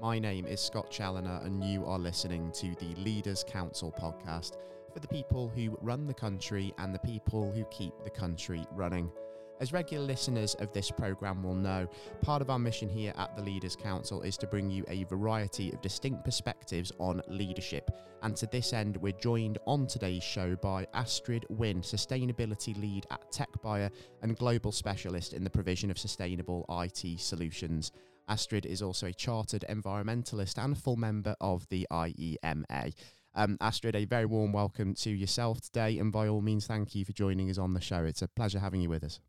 My name is Scott Challoner, and you are listening to the Leaders Council podcast for the people who run the country and the people who keep the country running. As regular listeners of this programme will know, part of our mission here at the Leaders Council is to bring you a variety of distinct perspectives on leadership. And to this end, we're joined on today's show by Astrid Wynne, Sustainability Lead at TechBuyer and Global Specialist in the provision of sustainable IT solutions. Astrid is also a chartered environmentalist and a full member of the IEMA. Um, Astrid, a very warm welcome to yourself today, and by all means, thank you for joining us on the show. It's a pleasure having you with us.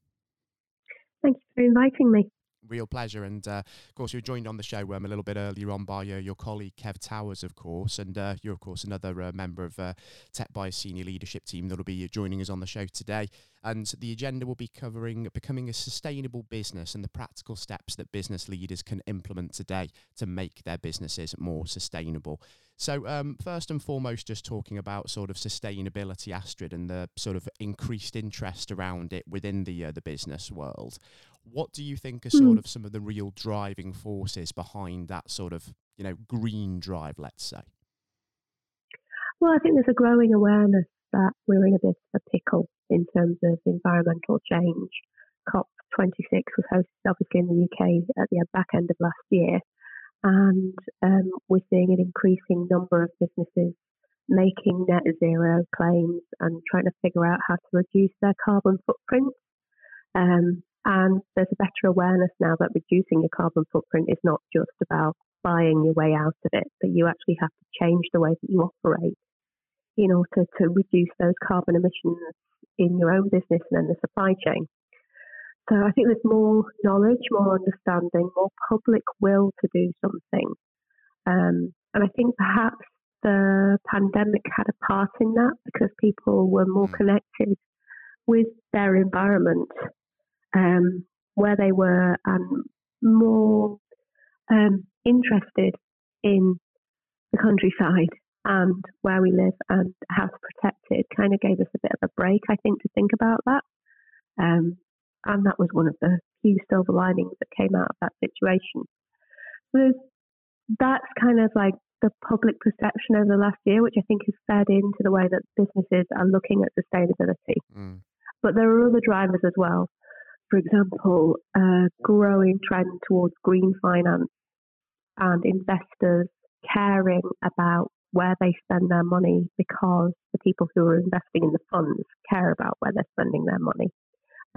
Thank you for inviting me. Real pleasure. And uh, of course, you were joined on the show um, a little bit earlier on by uh, your colleague Kev Towers, of course. And uh, you're, of course, another uh, member of uh, TechBuyer's senior leadership team that will be joining us on the show today. And the agenda will be covering becoming a sustainable business and the practical steps that business leaders can implement today to make their businesses more sustainable. So, um, first and foremost, just talking about sort of sustainability, Astrid, and the sort of increased interest around it within the uh, the business world. What do you think are sort mm. of some of the real driving forces behind that sort of you know green drive? Let's say. Well, I think there's a growing awareness that we're in a bit of a pickle in terms of environmental change. COP26 was hosted obviously in the UK at the back end of last year, and um, we're seeing an increasing number of businesses making net zero claims and trying to figure out how to reduce their carbon footprint. Um, and there's a better awareness now that reducing your carbon footprint is not just about buying your way out of it, but you actually have to change the way that you operate in order to reduce those carbon emissions in your own business and in the supply chain. So I think there's more knowledge, more understanding, more public will to do something. Um, and I think perhaps the pandemic had a part in that because people were more hmm. connected with their environment, um, where they were, and more um, interested in the countryside and where we live and how to protect it. Kind of gave us a bit of a break, I think, to think about that. Um, and that was one of the few silver linings that came out of that situation. So that's kind of like the public perception over the last year, which I think has fed into the way that businesses are looking at sustainability. Mm. But there are other drivers as well. For example, a growing trend towards green finance and investors caring about where they spend their money because the people who are investing in the funds care about where they're spending their money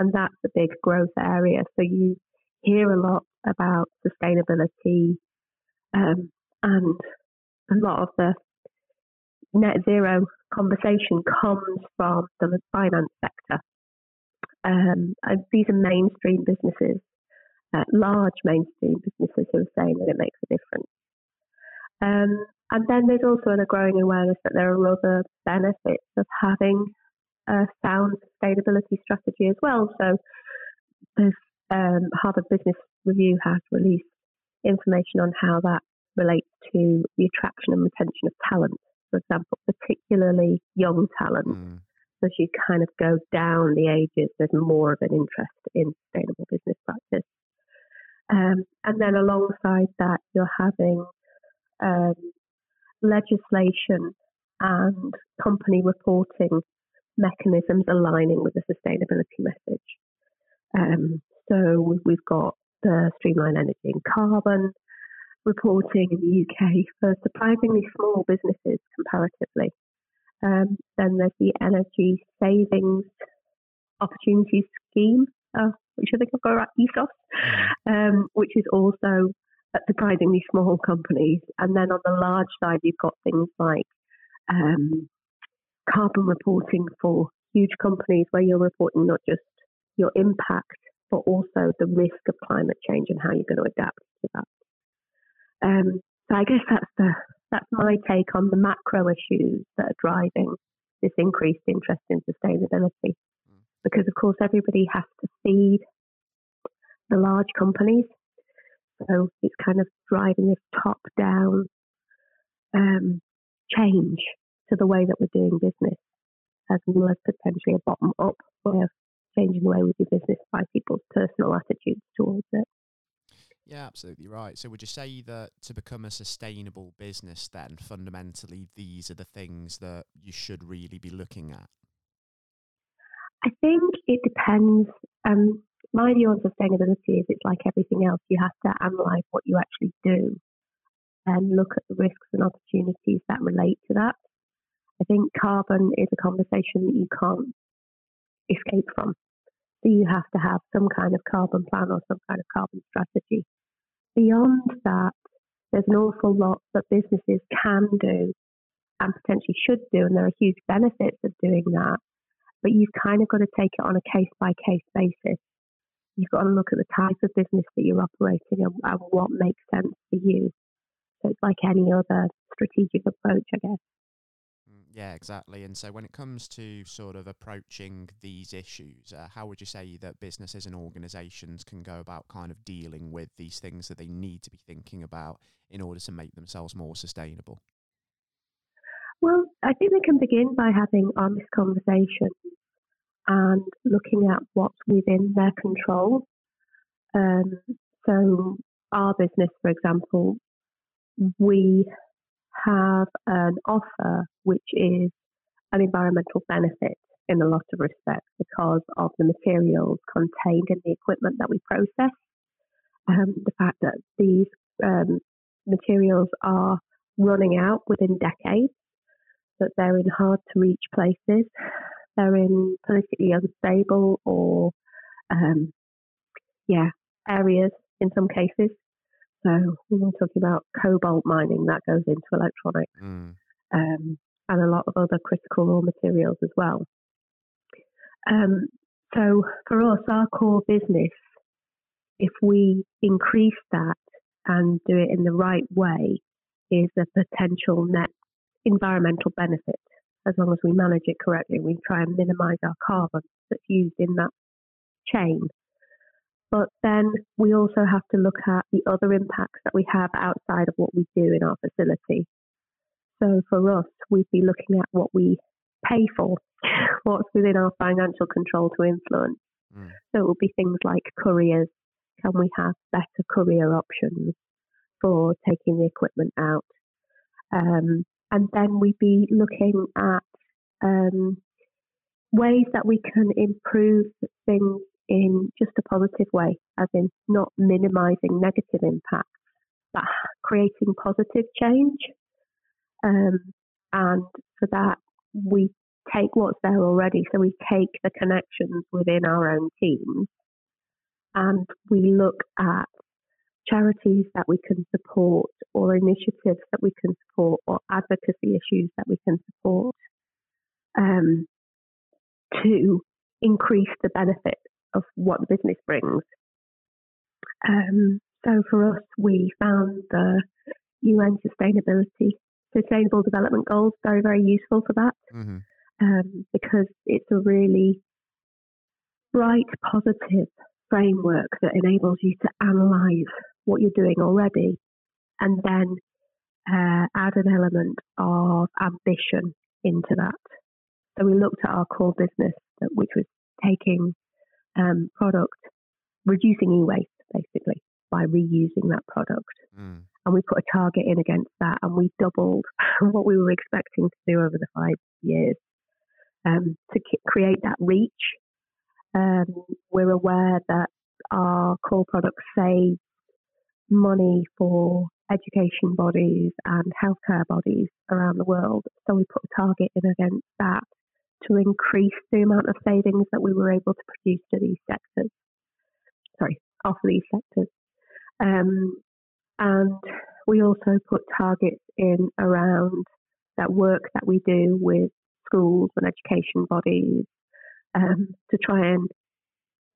and that's a big growth area. So you hear a lot about sustainability, um, and a lot of the net zero conversation comes from the finance sector. Um, these are mainstream businesses, uh, large mainstream businesses who are saying that it makes a difference. Um, and then there's also a growing awareness that there are other benefits of having a sound sustainability strategy as well. So there's um, Harvard Business Review has released information on how that relates to the attraction and retention of talent, for example, particularly young talent. Mm. So as you kind of go down the ages, there's more of an interest in sustainable business practice. Um, and then alongside that, you're having um, legislation and company reporting mechanisms aligning with the sustainability message. Um, so we've got the streamlined energy and carbon reporting in the UK for surprisingly small businesses comparatively. Um, then there's the energy savings opportunities scheme, uh, which I think I've got right, ESOS, mm. um, which is also at surprisingly small companies. And then on the large side, you've got things like um, carbon reporting for huge companies where you're reporting not just your impact, but also the risk of climate change and how you're going to adapt to that. Um, so I guess that's the that's my take on the macro issues that are driving this increased interest in sustainability. Mm. Because of course everybody has to feed the large companies. So it's kind of driving this top down um, change to the way that we're doing business, as well as potentially a bottom up way of changing the way we do business by people's personal attitudes towards it. Yeah, absolutely right. So, would you say that to become a sustainable business, then fundamentally, these are the things that you should really be looking at? I think it depends. Um, my view on sustainability is it's like everything else. You have to analyze what you actually do and look at the risks and opportunities that relate to that. I think carbon is a conversation that you can't escape from. So you have to have some kind of carbon plan or some kind of carbon strategy. Beyond that, there's an awful lot that businesses can do and potentially should do, and there are huge benefits of doing that. But you've kind of got to take it on a case by case basis. You've got to look at the type of business that you're operating and, and what makes sense for you. So it's like any other strategic approach, I guess. Yeah, exactly. And so when it comes to sort of approaching these issues, uh, how would you say that businesses and organizations can go about kind of dealing with these things that they need to be thinking about in order to make themselves more sustainable? Well, I think they can begin by having honest conversations and looking at what's within their control. Um, so, our business, for example, we have an offer which is an environmental benefit in a lot of respects because of the materials contained in the equipment that we process. Um, the fact that these um, materials are running out within decades, that they're in hard to reach places, they're in politically unstable or, um, yeah, areas in some cases. So when we're talking about cobalt mining, that goes into electronics, mm. um, and a lot of other critical raw materials as well. Um, so for us, our core business, if we increase that and do it in the right way, is a potential net environmental benefit. As long as we manage it correctly, we try and minimise our carbon that's used in that chain. But then we also have to look at the other impacts that we have outside of what we do in our facility. So for us, we'd be looking at what we pay for, what's within our financial control to influence. Mm. So it would be things like couriers. Can we have better courier options for taking the equipment out? Um, and then we'd be looking at um, ways that we can improve things in just a positive way, as in not minimizing negative impacts, but creating positive change. Um, and for that, we take what's there already. So we take the connections within our own teams and we look at charities that we can support or initiatives that we can support or advocacy issues that we can support um, to increase the benefit of what the business brings. Um, so for us, we found the UN Sustainability Sustainable Development Goals very, very useful for that mm-hmm. um, because it's a really bright, positive framework that enables you to analyze what you're doing already and then uh, add an element of ambition into that. So we looked at our core business, which was taking um, product, reducing e-waste basically by reusing that product. Mm. And we put a target in against that, and we doubled what we were expecting to do over the five years um, to create that reach. Um, we're aware that our core products save money for education bodies and healthcare bodies around the world. So we put a target in against that to increase the amount of savings that we were able to produce to these sectors. Sorry, off these sectors. Um, and we also put targets in around that work that we do with schools and education bodies um, to try and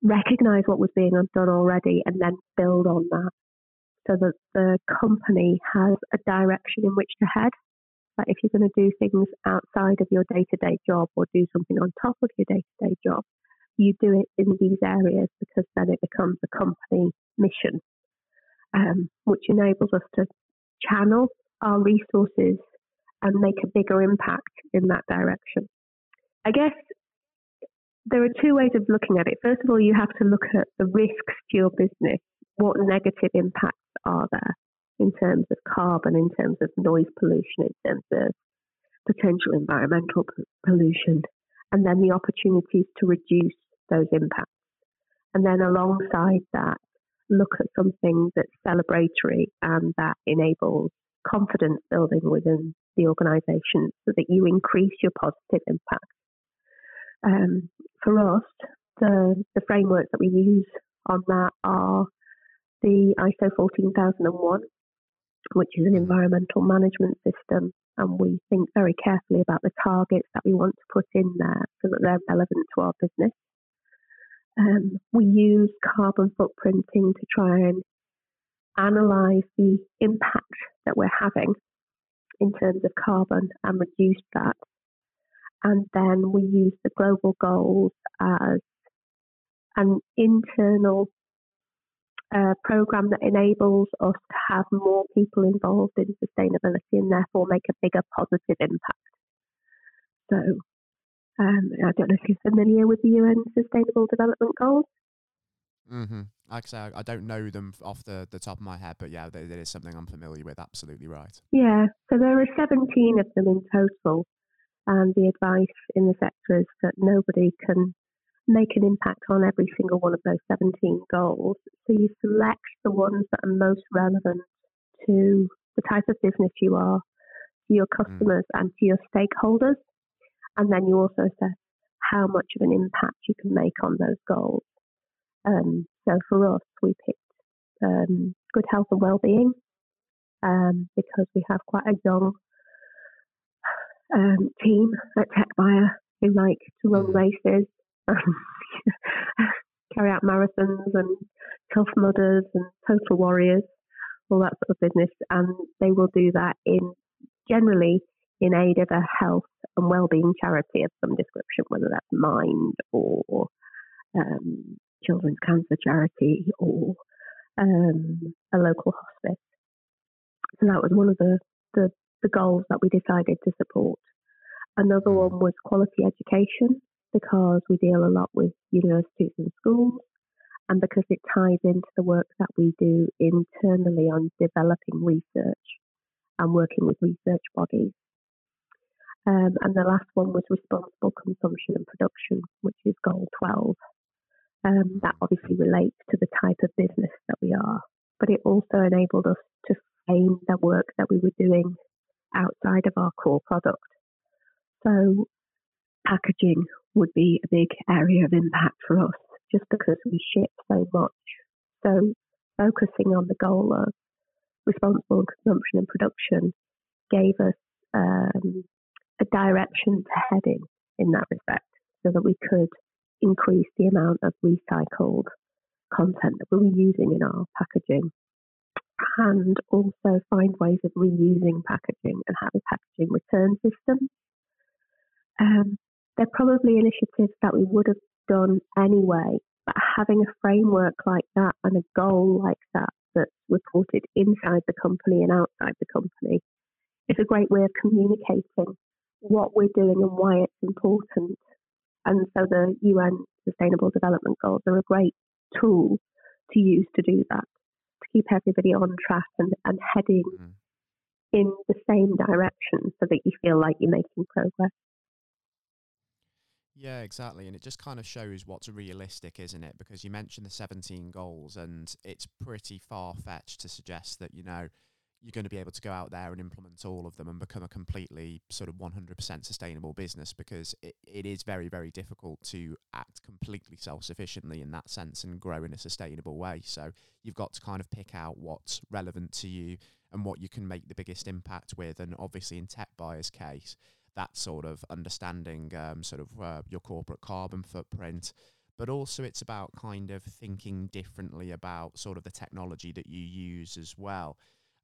recognize what was being done already and then build on that so that the company has a direction in which to head but if you're going to do things outside of your day to day job or do something on top of your day to day job, you do it in these areas because then it becomes a company mission, um, which enables us to channel our resources and make a bigger impact in that direction. I guess there are two ways of looking at it. First of all, you have to look at the risks to your business what negative impacts are there in terms of carbon, in terms of noise pollution, in terms of potential environmental pollution, and then the opportunities to reduce those impacts. And then alongside that, look at something that's celebratory and that enables confidence building within the organisation so that you increase your positive impact. Um, for us, the, the frameworks that we use on that are the ISO 14001, which is an environmental management system, and we think very carefully about the targets that we want to put in there so that they're relevant to our business. Um, we use carbon footprinting to try and analyze the impact that we're having in terms of carbon and reduce that. And then we use the global goals as an internal uh, program that enables us to have more people involved in sustainability and therefore make a bigger positive impact. So, um, I don't know if you're familiar with the UN Sustainable Development Goals. Mm-hmm. Like I say, I don't know them off the, the top of my head, but yeah, that is something I'm familiar with. Absolutely right. Yeah, so there are 17 of them in total, and the advice in the sector is that nobody can make an impact on every single one of those 17 goals. So you select the ones that are most relevant to the type of business you are, to your mm. customers, mm. and to your stakeholders. And then you also assess how much of an impact you can make on those goals. Um, so for us, we picked um, good health and well-being um, because we have quite a young um, team at TechBuyer who like to run mm. races, carry out marathons and tough mudders and total warriors, all that sort of business, and they will do that in generally in aid of a health and well-being charity of some description, whether that's Mind or um, Children's Cancer Charity or um, a local hospice. So that was one of the, the, the goals that we decided to support. Another mm. one was quality education because we deal a lot with universities and schools and because it ties into the work that we do internally on developing research and working with research bodies. Um, and the last one was responsible consumption and production, which is goal 12. Um, that obviously relates to the type of business that we are, but it also enabled us to frame the work that we were doing outside of our core product. So, packaging would be a big area of impact for us just because we ship so much. So, focusing on the goal of responsible consumption and production gave us um, a direction to head in in that respect so that we could increase the amount of recycled content that we were using in our packaging and also find ways of reusing packaging and have a packaging return system. Um, they're probably initiatives that we would have done anyway, but having a framework like that and a goal like that that's reported inside the company and outside the company is a great way of communicating what we're doing and why it's important and so the UN Sustainable Development Goals are a great tool to use to do that, to keep everybody on track and, and heading mm. in the same direction so that you feel like you're making progress. Yeah, exactly. And it just kind of shows what's realistic, isn't it? Because you mentioned the 17 goals, and it's pretty far fetched to suggest that, you know, you're going to be able to go out there and implement all of them and become a completely sort of 100% sustainable business because it, it is very, very difficult to act completely self sufficiently in that sense and grow in a sustainable way. So you've got to kind of pick out what's relevant to you and what you can make the biggest impact with. And obviously, in TechBuyer's case, that sort of understanding um, sort of uh, your corporate carbon footprint but also it's about kind of thinking differently about sort of the technology that you use as well.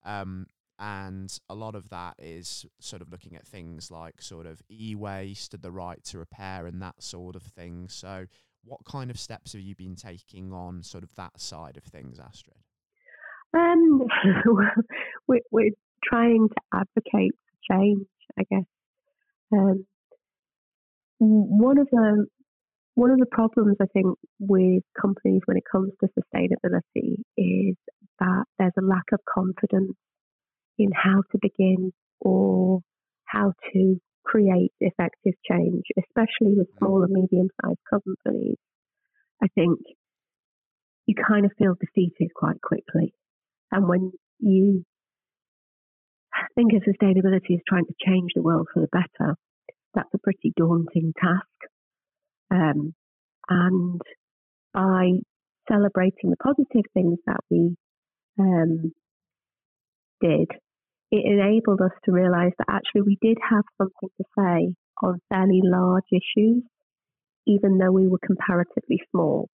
Um, and a lot of that is sort of looking at things like sort of e-waste, the right to repair, and that sort of thing. So, what kind of steps have you been taking on sort of that side of things, Astrid? Um, we're, we're trying to advocate for change, I guess. Um, one of the one of the problems I think with companies when it comes to sustainability is that there's a lack of confidence in how to begin or how to create effective change, especially with mm. small and medium sized companies. I think you kind of feel defeated quite quickly. And when you think of sustainability as trying to change the world for the better, that's a pretty daunting task. Um, and by celebrating the positive things that we um, did, it enabled us to realize that actually we did have something to say on fairly large issues, even though we were comparatively small.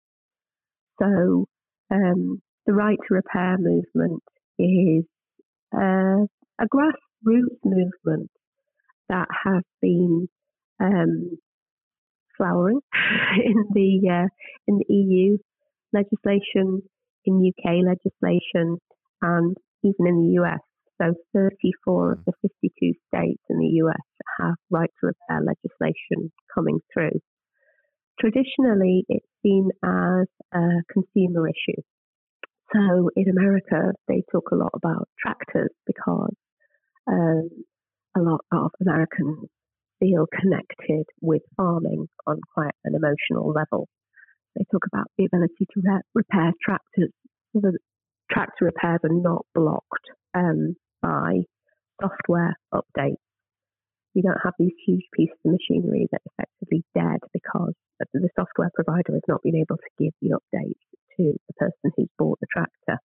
So, um, the right to repair movement is uh, a grassroots movement that has been um, flowering in the uh, in the EU legislation, in UK legislation, and even in the US. So 34 of the 52 states in the US have right to repair legislation coming through. Traditionally, it's seen as a consumer issue. So in America, they talk a lot about tractors because um, a lot of Americans feel connected with farming on quite an emotional level. They talk about the ability to re- repair tractors. The tractor repairs are not blocked um, by software updates. You don't have these huge pieces of machinery that are effectively dead because the software provider has not been able to give the updates to the person who's bought the tractor.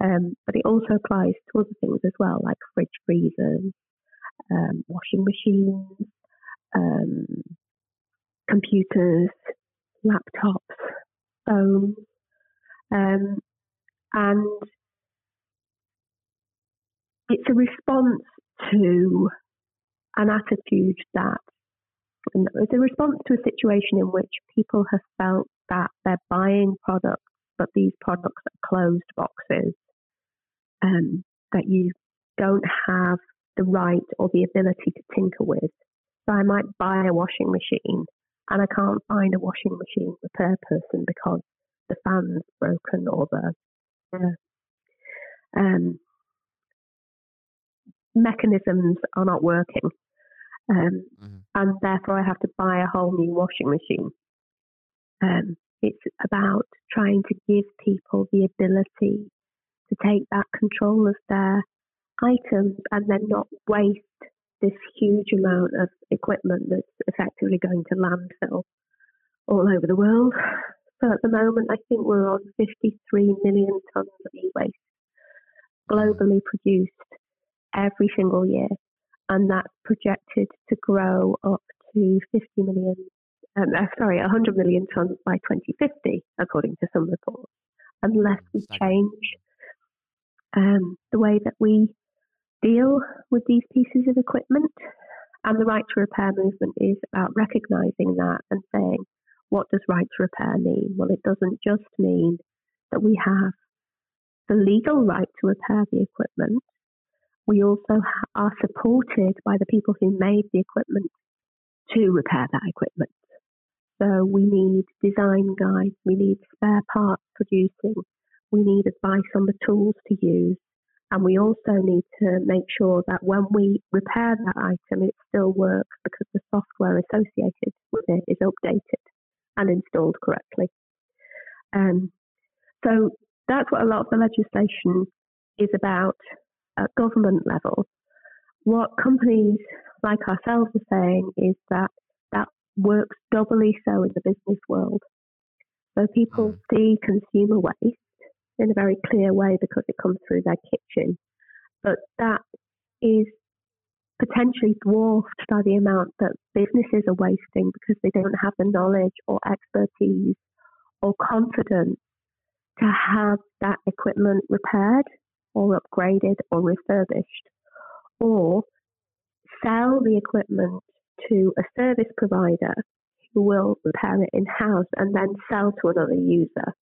Um, but it also applies to other things as well, like fridge freezers, um, washing machines, um, computers, laptops, phones, um, and it's a response to an attitude that it's a response to a situation in which people have felt that they're buying products, but these products are closed boxes, um, that you don't have the right or the ability to tinker with. So I might buy a washing machine and I can't find a washing machine repair person because the fan's broken or the um, mechanisms are not working. Um, mm-hmm. And therefore, I have to buy a whole new washing machine. Um, it's about trying to give people the ability to take back control of their items and then not waste this huge amount of equipment that's effectively going to landfill all over the world. So at the moment, I think we're on 53 million tonnes of e-waste globally produced every single year, and that's projected to grow up to 50 million, um, uh, sorry, 100 million tonnes by 2050, according to some reports, unless we change um, the way that we deal with these pieces of equipment. And the right to repair movement is about recognizing that and saying, what does right to repair mean? Well, it doesn't just mean that we have the legal right to repair the equipment. We also are supported by the people who made the equipment to repair that equipment. So we need design guides, we need spare parts producing, we need advice on the tools to use, and we also need to make sure that when we repair that item, it still works because the software associated with it is updated and installed correctly. Um, so that's what a lot of the legislation is about at government level. What companies like ourselves are saying is that that works doubly so in the business world. So people hmm. see consumer waste in a very clear way because it comes through their kitchen. But that is potentially dwarfed by the amount that businesses are wasting because they don't have the knowledge or expertise or confidence to have that equipment repaired or upgraded or refurbished or sell the equipment to a service provider who will repair it in house and then sell to another user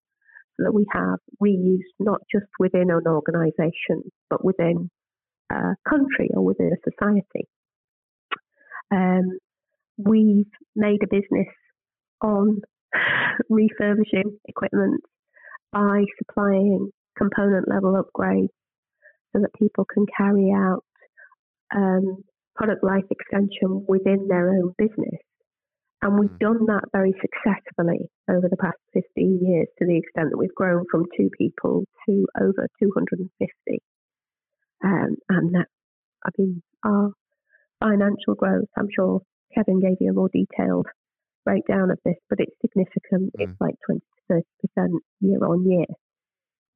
so that we have reuse not just within an organisation, but within a country or within a society. Um, we've made a business on refurbishing equipment, by supplying component level upgrades so that people can carry out um, product life extension within their own business. And we've hmm. done that very successfully over the past 15 years to the extent that we've grown from two people to over 250. Um, and that, I mean, our financial growth, I'm sure Kevin gave you a more detailed breakdown of this, but it's significant. Mm. It's like 20 to 30% year on year.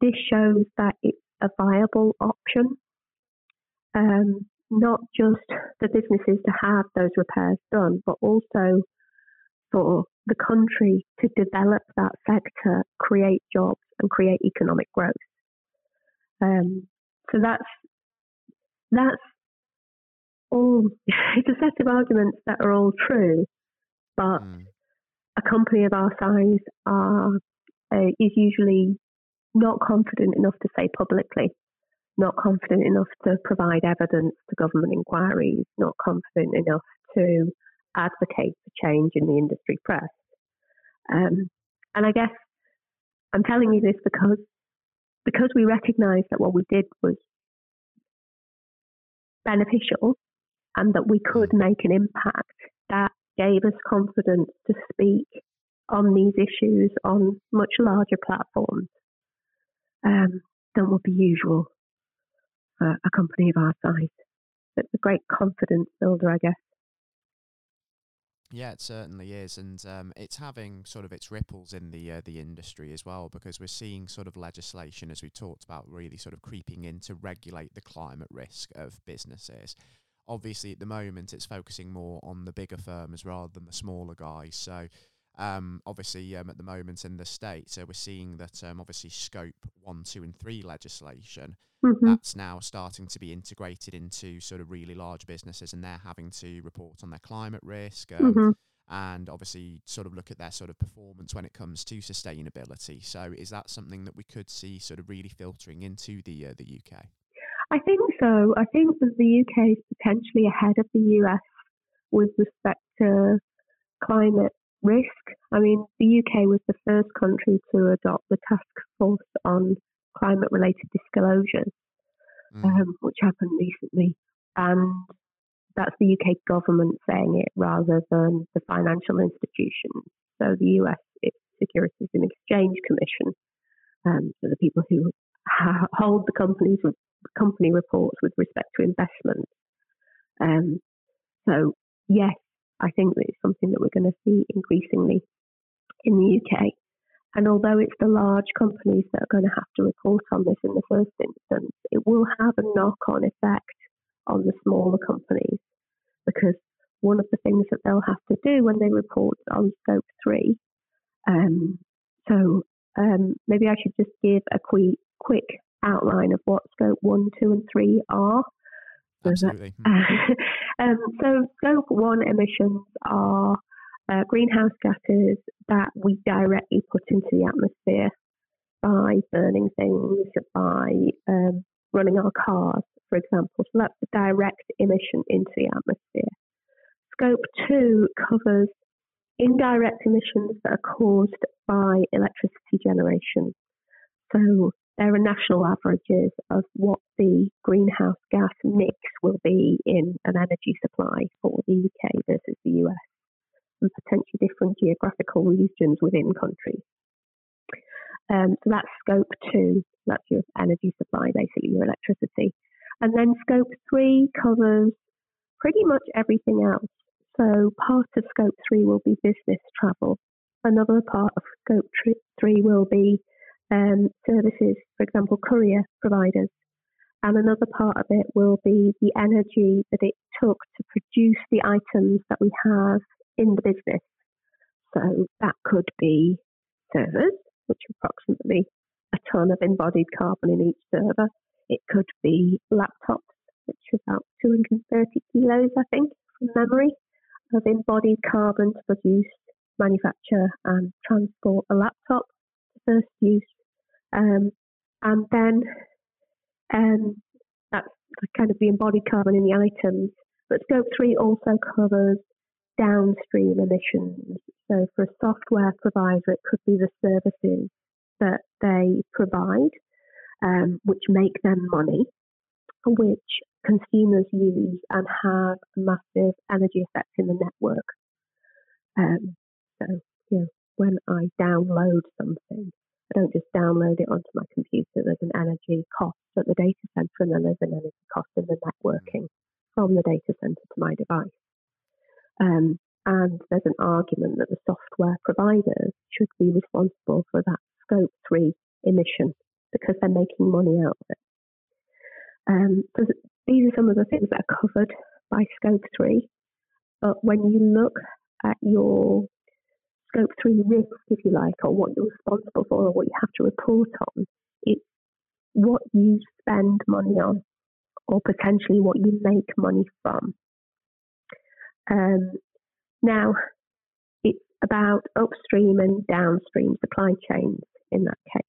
This shows that it's a viable option. Um, not just for businesses to have those repairs done, but also for the country to develop that sector, create jobs, and create economic growth. Um, so that's that's all. It's a set of arguments that are all true, but mm. a company of our size are, uh, is usually not confident enough to say publicly, not confident enough to provide evidence to government inquiries, not confident enough to advocate for change in the industry press. Um, and I guess I'm telling you this because because we recognised that what we did was beneficial and that we could make an impact. That gave us confidence to speak on these issues on much larger platforms um, than would be usual for a company of our size. It's a great confidence builder, I guess. Yeah, it certainly is, and um, it's having sort of its ripples in the uh, the industry as well because we're seeing sort of legislation, as we talked about, really sort of creeping in to regulate the climate risk of businesses. Obviously, at the moment, it's focusing more on the bigger firms rather than the smaller guys. So, um, obviously, um, at the moment in the states, uh, we're seeing that um, obviously scope one, two, and three legislation mm-hmm. that's now starting to be integrated into sort of really large businesses, and they're having to report on their climate risk. Um, mm-hmm. And obviously, sort of look at their sort of performance when it comes to sustainability. So, is that something that we could see sort of really filtering into the uh, the UK? I think so. I think that the UK is potentially ahead of the US with respect to climate risk. I mean, the UK was the first country to adopt the task force on climate related disclosures, mm. um, which happened recently. And that's the UK government saying it rather than the financial institutions. So the US it's Securities and Exchange Commission, um, so the people who ha- hold the companies with company reports with respect to investment. Um, so yes, I think that it's something that we're going to see increasingly in the UK. And although it's the large companies that are going to have to report on this in the first instance, it will have a knock on effect on the smaller companies because one of the things that they'll have to do when they report on scope three. Um, so um, maybe I should just give a quick, quick outline of what scope one, two, and three are. Absolutely. um, so, scope one emissions are uh, greenhouse gases that we directly put into the atmosphere by burning things, by um, running our cars, for example. So, that's the direct emission into the atmosphere. Scope two covers indirect emissions that are caused by electricity generation. So, there are national averages of what the greenhouse gas mix will be in an energy supply for the UK versus the US and potentially different geographical regions within countries. Um, so that's scope two, that's your energy supply, basically your electricity. And then scope three covers pretty much everything else. So part of scope three will be business travel. Another part of scope three will be um, services, for example, courier providers. And another part of it will be the energy that it took to produce the items that we have in the business. So that could be servers, which are approximately a ton of embodied carbon in each server. It could be laptops, which are about 230 kilos, I think, from memory, of embodied carbon to produce, manufacture, and transport a laptop first use. Um, and then um, that's kind of the embodied carbon in the items. But scope three also covers downstream emissions. So for a software provider, it could be the services that they provide, um, which make them money, which consumers use and have a massive energy effect in the network. Um, so, know, when I download something, I don't just download it onto my computer. There's an energy cost at the data center, and then there's an energy cost in the networking from the data center to my device. Um, and there's an argument that the software providers should be responsible for that scope three emission because they're making money out of it. Um, so these are some of the things that are covered by scope three. But when you look at your scope three risk, if you like, or what you're responsible for or what you have to report on, it's what you spend money on or potentially what you make money from. Um, now, it's about upstream and downstream supply chains in that case,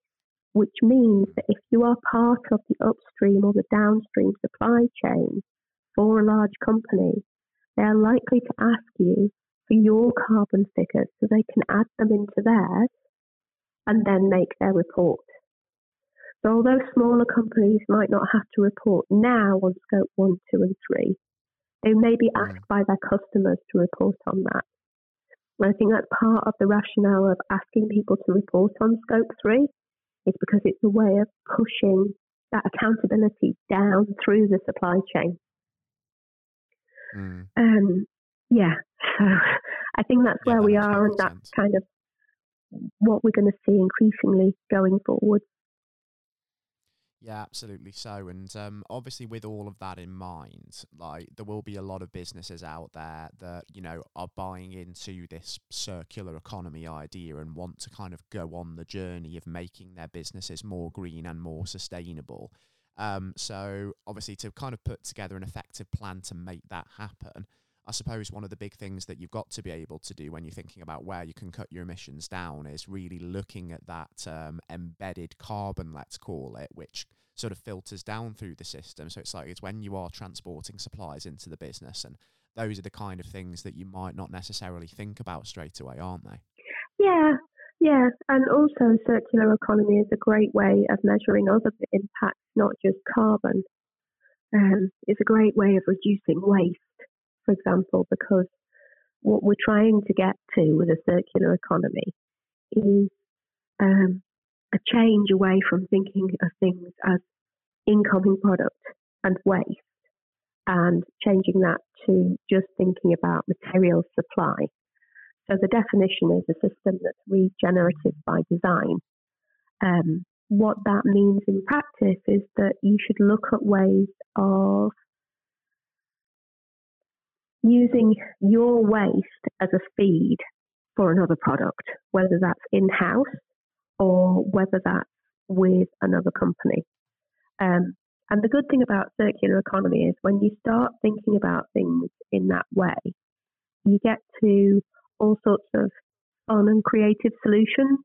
which means that if you are part of the upstream or the downstream supply chain for a large company, they are likely to ask you for your carbon figures so they can add them into theirs and then make their report. So although smaller companies might not have to report now on scope one, two, and three, they may be asked by their customers to report on that. And I think that's part of the rationale of asking people to report on scope three, is because it's a way of pushing that accountability down through the supply chain. Mm. Um, yeah, so I think that's yeah, where that we are, and that's kind of what we're going to see increasingly going forward. Yeah, absolutely so. And um, obviously, with all of that in mind, like there will be a lot of businesses out there that you know are buying into this circular economy idea and want to kind of go on the journey of making their businesses more green and more sustainable. Um, so, obviously, to kind of put together an effective plan to make that happen, I suppose one of the big things that you've got to be able to do when you're thinking about where you can cut your emissions down is really looking at that um, embedded carbon, let's call it, which sort of filters down through the system. So it's like it's when you are transporting supplies into the business, and those are the kind of things that you might not necessarily think about straight away, aren't they? Yeah, yeah, and also circular economy is a great way of measuring other impacts, not just carbon. Um, it's a great way of reducing waste for example, because what we're trying to get to with a circular economy is um, a change away from thinking of things as incoming product and waste and changing that to just thinking about material supply. So the definition is a system that's regenerative by design. Um, what that means in practice is that you should look at ways of using your waste as a feed for another product, whether that's in house or whether that's with another company. Um, and the good thing about circular economy is when you start thinking about things in that way, you get to all sorts of fun and creative solutions.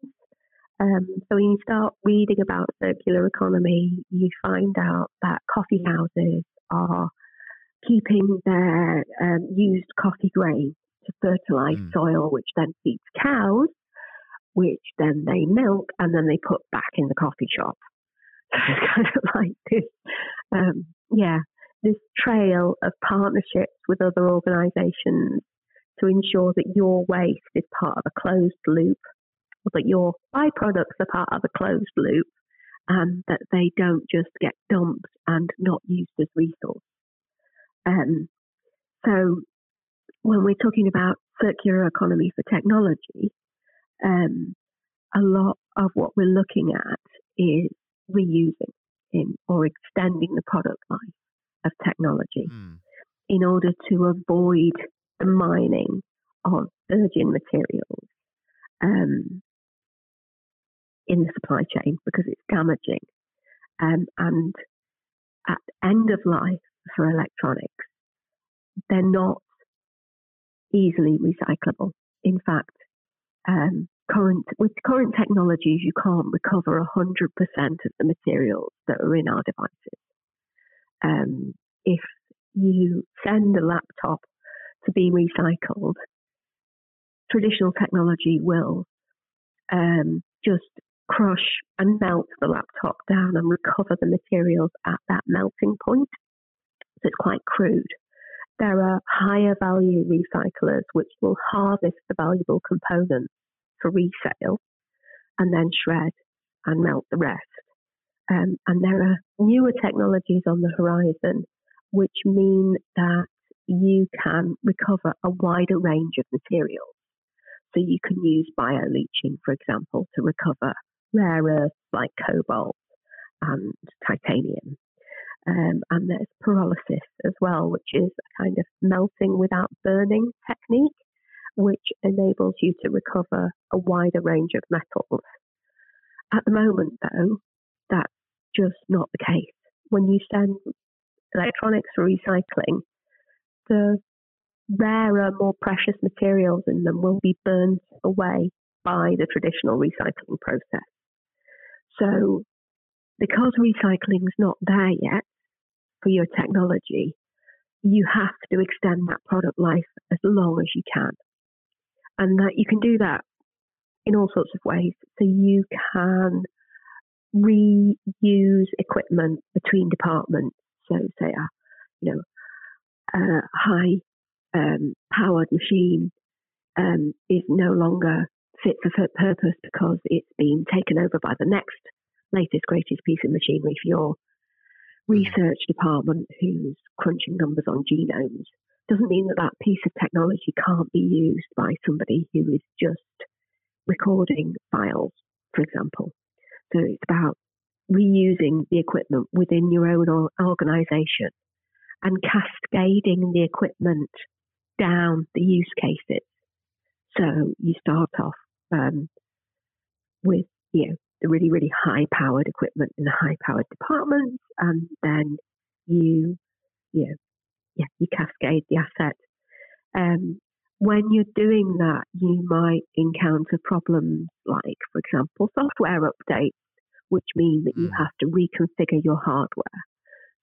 Um, so when you start reading about circular economy, you find out that coffee houses are keeping their um, used coffee grain to fertilize mm. soil, which then feeds cows, which then they milk and then they put back in the coffee shop. So it's kind of like this, um, yeah, this trail of partnerships with other organisations to ensure that your waste is part of a closed loop, or that your byproducts are part of a closed loop, and that they don't just get dumped and not used as resource. Um, so when we're talking about circular economy for technology, um, a lot of what we're looking at is reusing in or extending the product life of technology mm. in order to avoid the mining of virgin materials um, in the supply chain because it's damaging. Um, and at end of life, for electronics. They're not easily recyclable. In fact, um, current with current technologies, you can't recover 100% of the materials that are in our devices. Um, if you send a laptop to be recycled, traditional technology will um, just crush and melt the laptop down and recover the materials at that melting point. It's quite crude. There are higher value recyclers which will harvest the valuable components for resale and then shred and melt the rest. Um, and there are newer technologies on the horizon which mean that you can recover a wider range of materials. So you can use bioleaching, for example, to recover rare earths like cobalt and titanium. Um, and there's pyrolysis as well, which is a kind of melting without burning technique, which enables you to recover a wider range of metals. At the moment, though, that's just not the case. When you send electronics for recycling, the rarer, more precious materials in them will be burnt away by the traditional recycling process. So, because recycling is not there yet for your technology, you have to extend that product life as long as you can. And that you can do that in all sorts of ways. So you can reuse equipment between departments. So say a you know a high um, powered machine um, is no longer fit for purpose because it's been taken over by the next latest, greatest piece of machinery for your. Research department who's crunching numbers on genomes. Doesn't mean that that piece of technology can't be used by somebody who is just recording files, for example. So it's about reusing the equipment within your own organization and cascading the equipment down the use cases. So you start off um, with you know the really really high powered equipment in the high powered departments, and then you you know, yeah you cascade the asset. Um, when you're doing that, you might encounter problems like, for example, software updates, which mean that you hmm. have to reconfigure your hardware.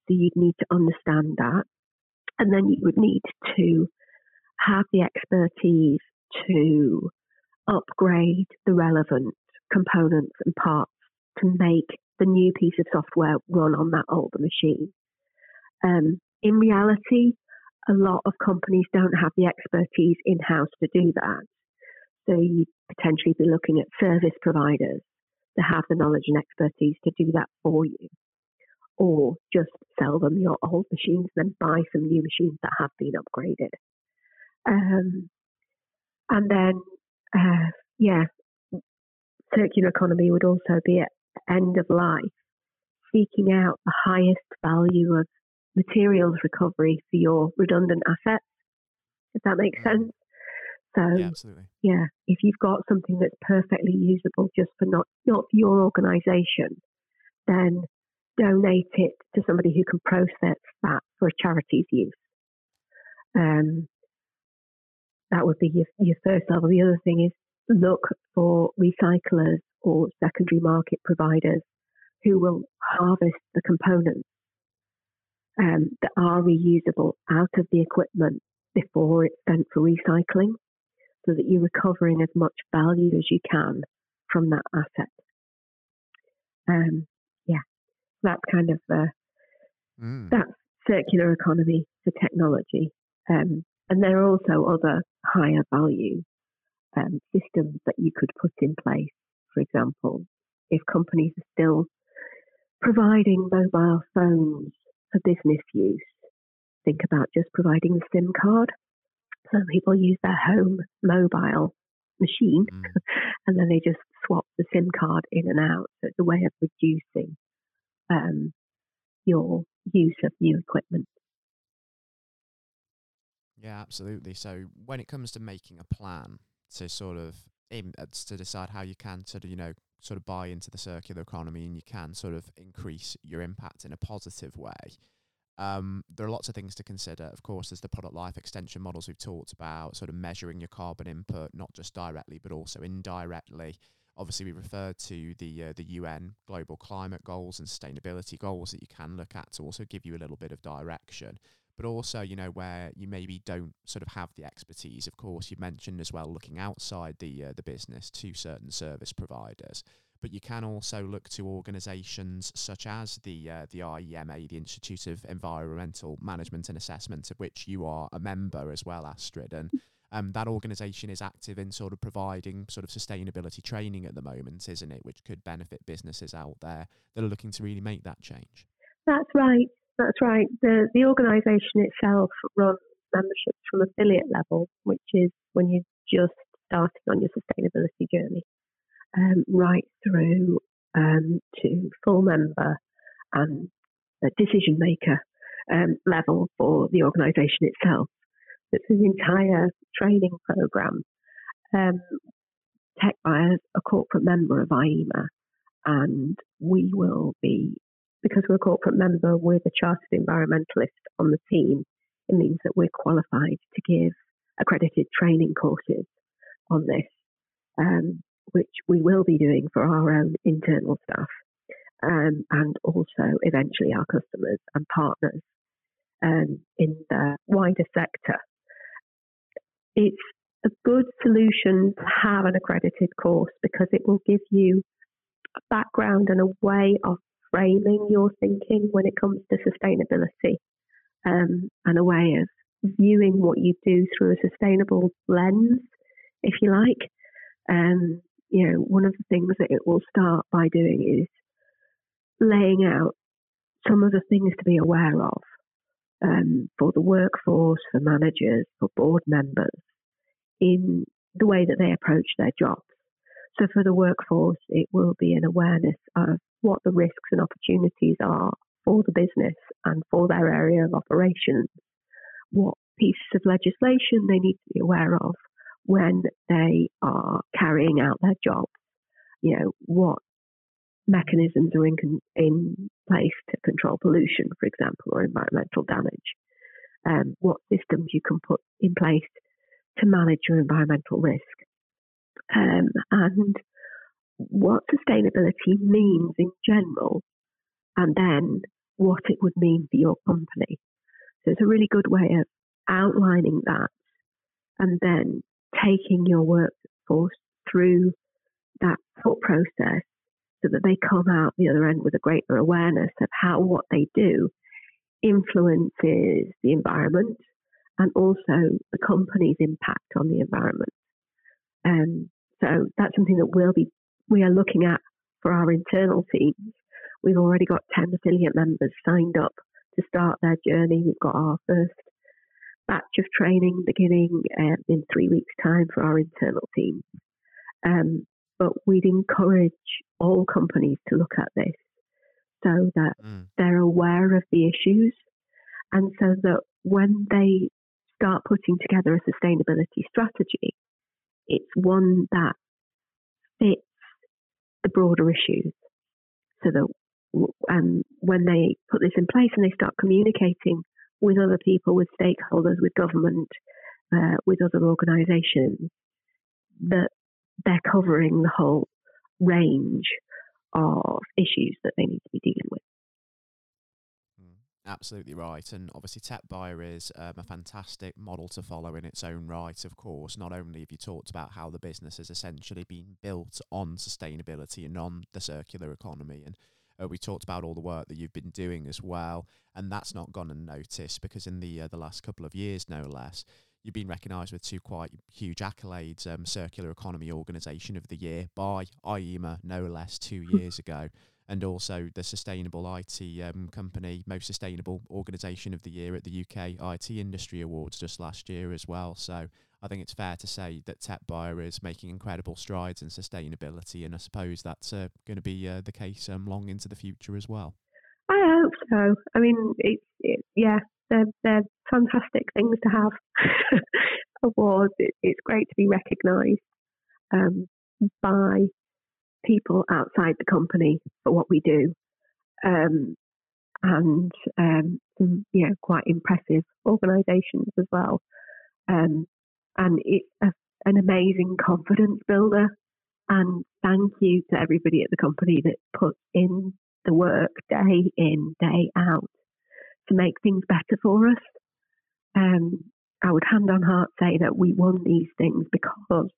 So you'd need to understand that. And then you would need to have the expertise to upgrade the relevant components and parts to make the new piece of software run on that older machine. Um, in reality, a lot of companies don't have the expertise in house to do that. So you'd potentially be looking at service providers to have the knowledge and expertise to do that for you. Or just sell them your old machines, and then buy some new machines that have been upgraded. Um, and then, uh, yeah, circular economy would also be at end of life, seeking out the highest value of materials recovery for your redundant assets. If that makes mm. sense. So yeah, absolutely. Yeah, if you've got something that's perfectly usable just for not not for your organisation, then donate it to somebody who can process that for a charity's use. Um, that would be your, your first level. The other thing is look for recyclers or secondary market providers who will harvest the components um, that are reusable out of the equipment before it's sent for recycling so that you're recovering as much value as you can from that asset. Um, yeah, that's kind of uh, mm. that's circular economy for technology. Um, and there are also other higher value um, systems that you could put in place. For example, if companies are still providing mobile phones for business use, think about just providing the SIM card. So people use their home mobile machine mm. and then they just swap the SIM card in and out. So it's a way of reducing um, your use of new equipment. Yeah, absolutely. So when it comes to making a plan to sort of aim, uh, to decide how you can sort of you know sort of buy into the circular economy and you can sort of increase your impact in a positive way. Um, there are lots of things to consider. Of course, there's the product life extension models we've talked about, sort of measuring your carbon input, not just directly, but also indirectly. Obviously, we referred to the uh, the UN global climate goals and sustainability goals that you can look at to also give you a little bit of direction. But also, you know, where you maybe don't sort of have the expertise. Of course, you mentioned as well looking outside the uh, the business to certain service providers but you can also look to organisations such as the uh, the IEMA, the Institute of Environmental Management and Assessment, of which you are a member as well, Astrid, and um, that organisation is active in sort of providing sort of sustainability training at the moment, isn't it? Which could benefit businesses out there that are looking to really make that change. That's right. That's right. The the organisation itself runs memberships from affiliate level, which is when you're just starting on your sustainability journey um, right through um, to full member and decision maker um, level for the organisation itself. It's an entire training program. Um, Techbuyer's, a corporate member of IEMA, and we will be, because we're a corporate member, we're the chartered environmentalist on the team. It means that we're qualified to give accredited training courses on this. Um, which we will be doing for our own internal staff um, and also eventually our customers and partners um, in the wider sector. It's a good solution to have an accredited course because it will give you a background and a way of framing your thinking when it comes to sustainability um, and a way of viewing what you do through a sustainable lens, if you like. Um, you know, one of the things that it will start by doing is laying out some of the things to be aware of um, for the workforce, for managers, for board members in the way that they approach their jobs. So for the workforce, it will be an awareness of what the risks and opportunities are for the business and for their area of operations, what pieces of legislation they need to be aware of, when they are carrying out their job. You know, what mechanisms are in, in place to control pollution, for example, or environmental damage. Um, what systems you can put in place to manage your environmental risk. Um, and what sustainability means in general, and then what it would mean for your company. So it's a really good way of outlining that and then taking your workforce through that thought process so that they come out the other end with a greater awareness of how what they do influences the environment and also the company's impact on the environment. Um, so that's something that we'll be we are looking at for our internal teams. We've already got 10 affiliate members signed up to start their journey. We've got our first batch of training beginning uh, in three weeks' time for our internal teams. Um, but we'd encourage all companies to look at this so that mm. they're aware of the issues and so that when they start putting together a sustainability strategy, it's one that fits the broader issues. So that um, when they put this in place and they start communicating with other people, with stakeholders, with government, uh, with other organisations, that they're covering the whole range of issues that they need to be dealing with. Absolutely right. And obviously, Techbuyer is um, a fantastic model to follow in its own right, of course. Not only have you talked about how the business has essentially been built on sustainability and on the circular economy, and uh, we talked about all the work that you've been doing as well, and that's not gone unnoticed because in the uh, the last couple of years, no less, you've been recognised with two quite huge accolades: um, Circular Economy Organisation of the Year by IEMA, no less, two years ago, and also the Sustainable IT um, Company Most Sustainable Organisation of the Year at the UK IT Industry Awards just last year as well. So I think it's fair to say that TechBuyer is making incredible strides in sustainability, and I suppose that's uh, going to be uh, the case um, long into the future as well. I hope so. I mean, it's it, yeah, they're they're fantastic things to have awards. It, it's great to be recognised um, by people outside the company for what we do, um, and um, quite impressive organisations as well. Um, and it's a, an amazing confidence builder. And thank you to everybody at the company that puts in the work day in, day out to make things better for us. um, I would hand on heart say that we won these things because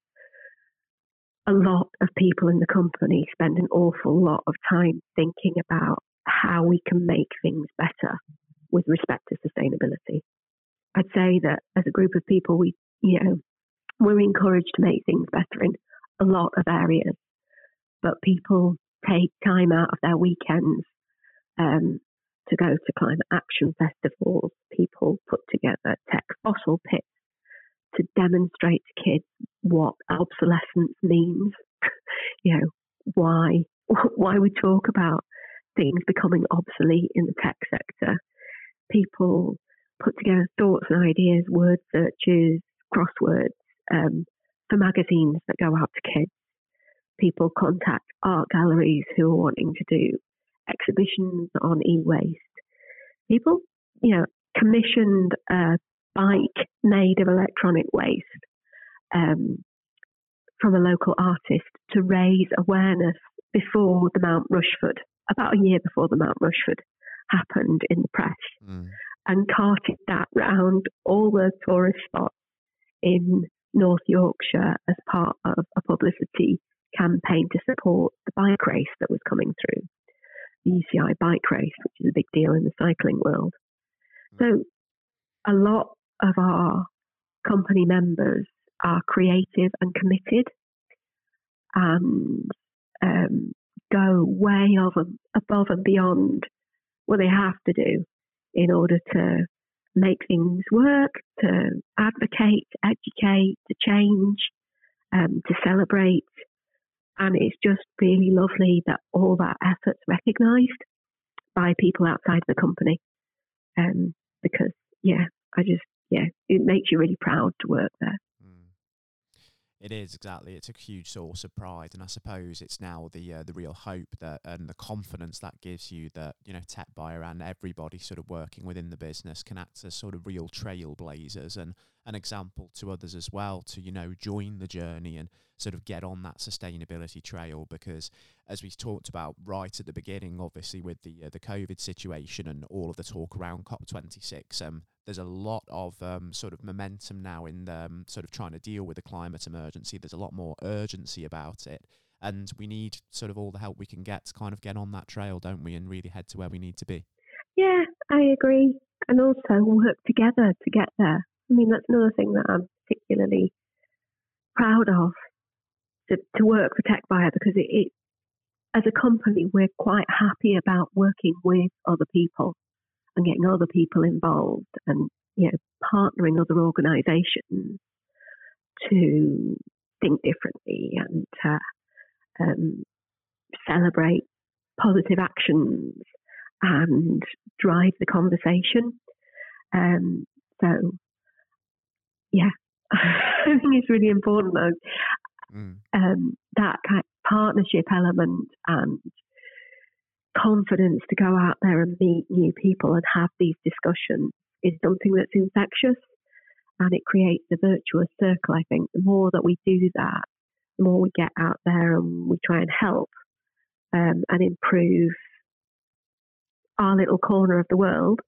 a lot of people in the company spend an awful lot of time thinking about how we can make things better with respect to sustainability. I'd say that as a group of people, we, you know, we're encouraged to make things better in a lot of areas, but people take time out of their weekends um, to go to climate action festivals. People put together tech fossil pits to demonstrate to kids what obsolescence means. you know, why why we talk about things becoming obsolete in the tech sector. People put together thoughts and ideas, word searches, crosswords um, for magazines that go out to kids. People contact art galleries who are wanting to do exhibitions on e-waste. People, you know, commissioned bike made of electronic waste um, from a local artist to raise awareness before the Mount Rushford, about a year before the Mount Rushford happened in the press, mm. and carted that round all the tourist spots in North Yorkshire as part of a publicity campaign to support the bike race that was coming through, the UCI bike race, which is a big deal in the cycling world. So, a lot of our company members are creative and committed and um, go way over, above and beyond what they have to do in order to make things work, to advocate, to educate, to change, um, to celebrate. And it's just really lovely that all that effort's recognised by people outside the company. Um, because, yeah, I just, yeah, it makes you really proud to work there. It is exactly. It's a huge source of pride, and I suppose it's now the uh, the real hope that and the confidence that gives you that you know TechBuyer and everybody sort of working within the business can act as sort of real trailblazers and an example to others as well to you know join the journey and sort of get on that sustainability trail because as we talked about right at the beginning obviously with the uh, the covid situation and all of the talk around COP26 um there's a lot of um, sort of momentum now in um, sort of trying to deal with the climate emergency. There's a lot more urgency about it. And we need sort of all the help we can get to kind of get on that trail don't we and really head to where we need to be. Yeah i agree. And also work together to get there. I mean, that's another thing that I'm particularly proud of to, to work for TechBuyer because it, it, as a company, we're quite happy about working with other people and getting other people involved and, you know, partnering other organizations to think differently and to um, celebrate positive actions and drive the conversation. Um, so yeah, I think it's really important though. Mm. Um, that kind of partnership element and confidence to go out there and meet new people and have these discussions is something that's infectious and it creates a virtuous circle. I think the more that we do that, the more we get out there and we try and help um, and improve our little corner of the world,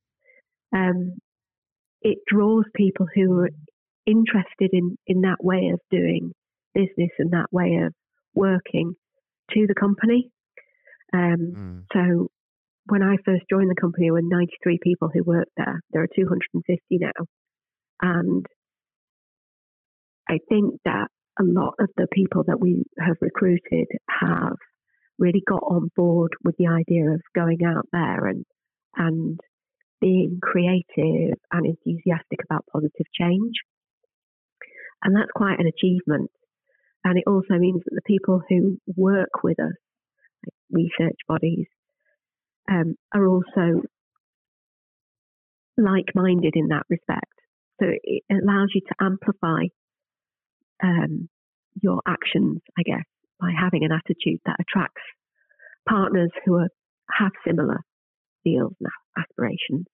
um, it draws people who are interested in, in that way of doing business and that way of working to the company. Um, mm. So when I first joined the company, there were 93 people who worked there. There are 250 now. And I think that a lot of the people that we have recruited have really got on board with the idea of going out there and and being creative and enthusiastic about positive change. And that's quite an achievement. And it also means that the people who work with us, research bodies, um, are also like minded in that respect. So it allows you to amplify um, your actions, I guess, by having an attitude that attracts partners who are, have similar deals and aspirations.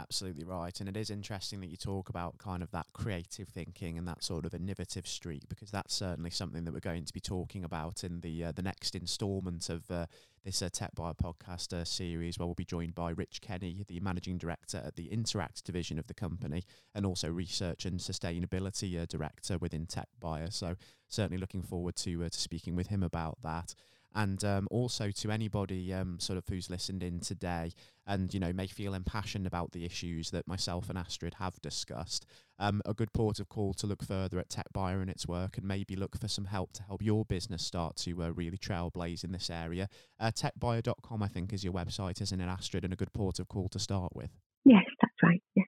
Absolutely right. And it is interesting that you talk about kind of that creative thinking and that sort of innovative streak, because that's certainly something that we're going to be talking about in the uh, the next instalment of uh, this uh, Techbuyer podcast uh, series, where we'll be joined by Rich Kenny, the managing director at the Interact division of the company, and also research and sustainability uh, director within Tech Buyer. So certainly looking forward to uh, to speaking with him about that and um, also to anybody um, sort of who's listened in today and you know may feel impassioned about the issues that myself and Astrid have discussed. Um, a good port of call to look further at Techbuyer and its work, and maybe look for some help to help your business start to uh, really trailblaze in this area. Uh, techbuyer.com, I think, is your website, isn't it, Astrid, and a good port of call to start with. Yes, that's right. Yeah.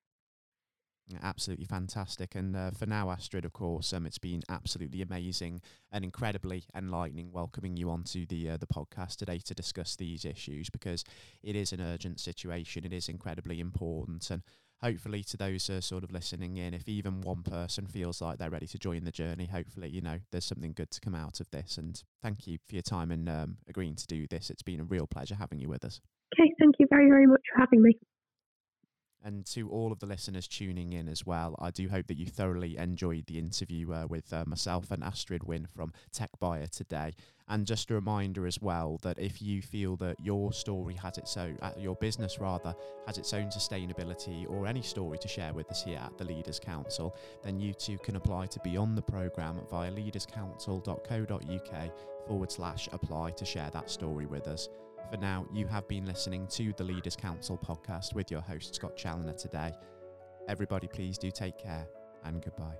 Absolutely fantastic. And uh, for now, Astrid, of course, um, it's been absolutely amazing and incredibly enlightening welcoming you onto the uh, the podcast today to discuss these issues because it is an urgent situation. It is incredibly important, and hopefully, to those uh, sort of listening in, if even one person feels like they're ready to join the journey, hopefully, you know, there's something good to come out of this. And thank you for your time and um, agreeing to do this. It's been a real pleasure having you with us. Okay, thank you very, very much for having me and to all of the listeners tuning in as well. I do hope that you thoroughly enjoyed the interview uh, with uh, myself and Astrid Wynne from Tech Buyer today. And just a reminder as well that if you feel that your story has its own, uh, your business rather, has its own sustainability or any story to share with us here at the Leaders Council, then you too can apply to be on the programme via leaderscouncil.co.uk forward slash apply to share that story with us. For now, you have been listening to the Leaders Council podcast with your host, Scott Challoner, today. Everybody, please do take care and goodbye.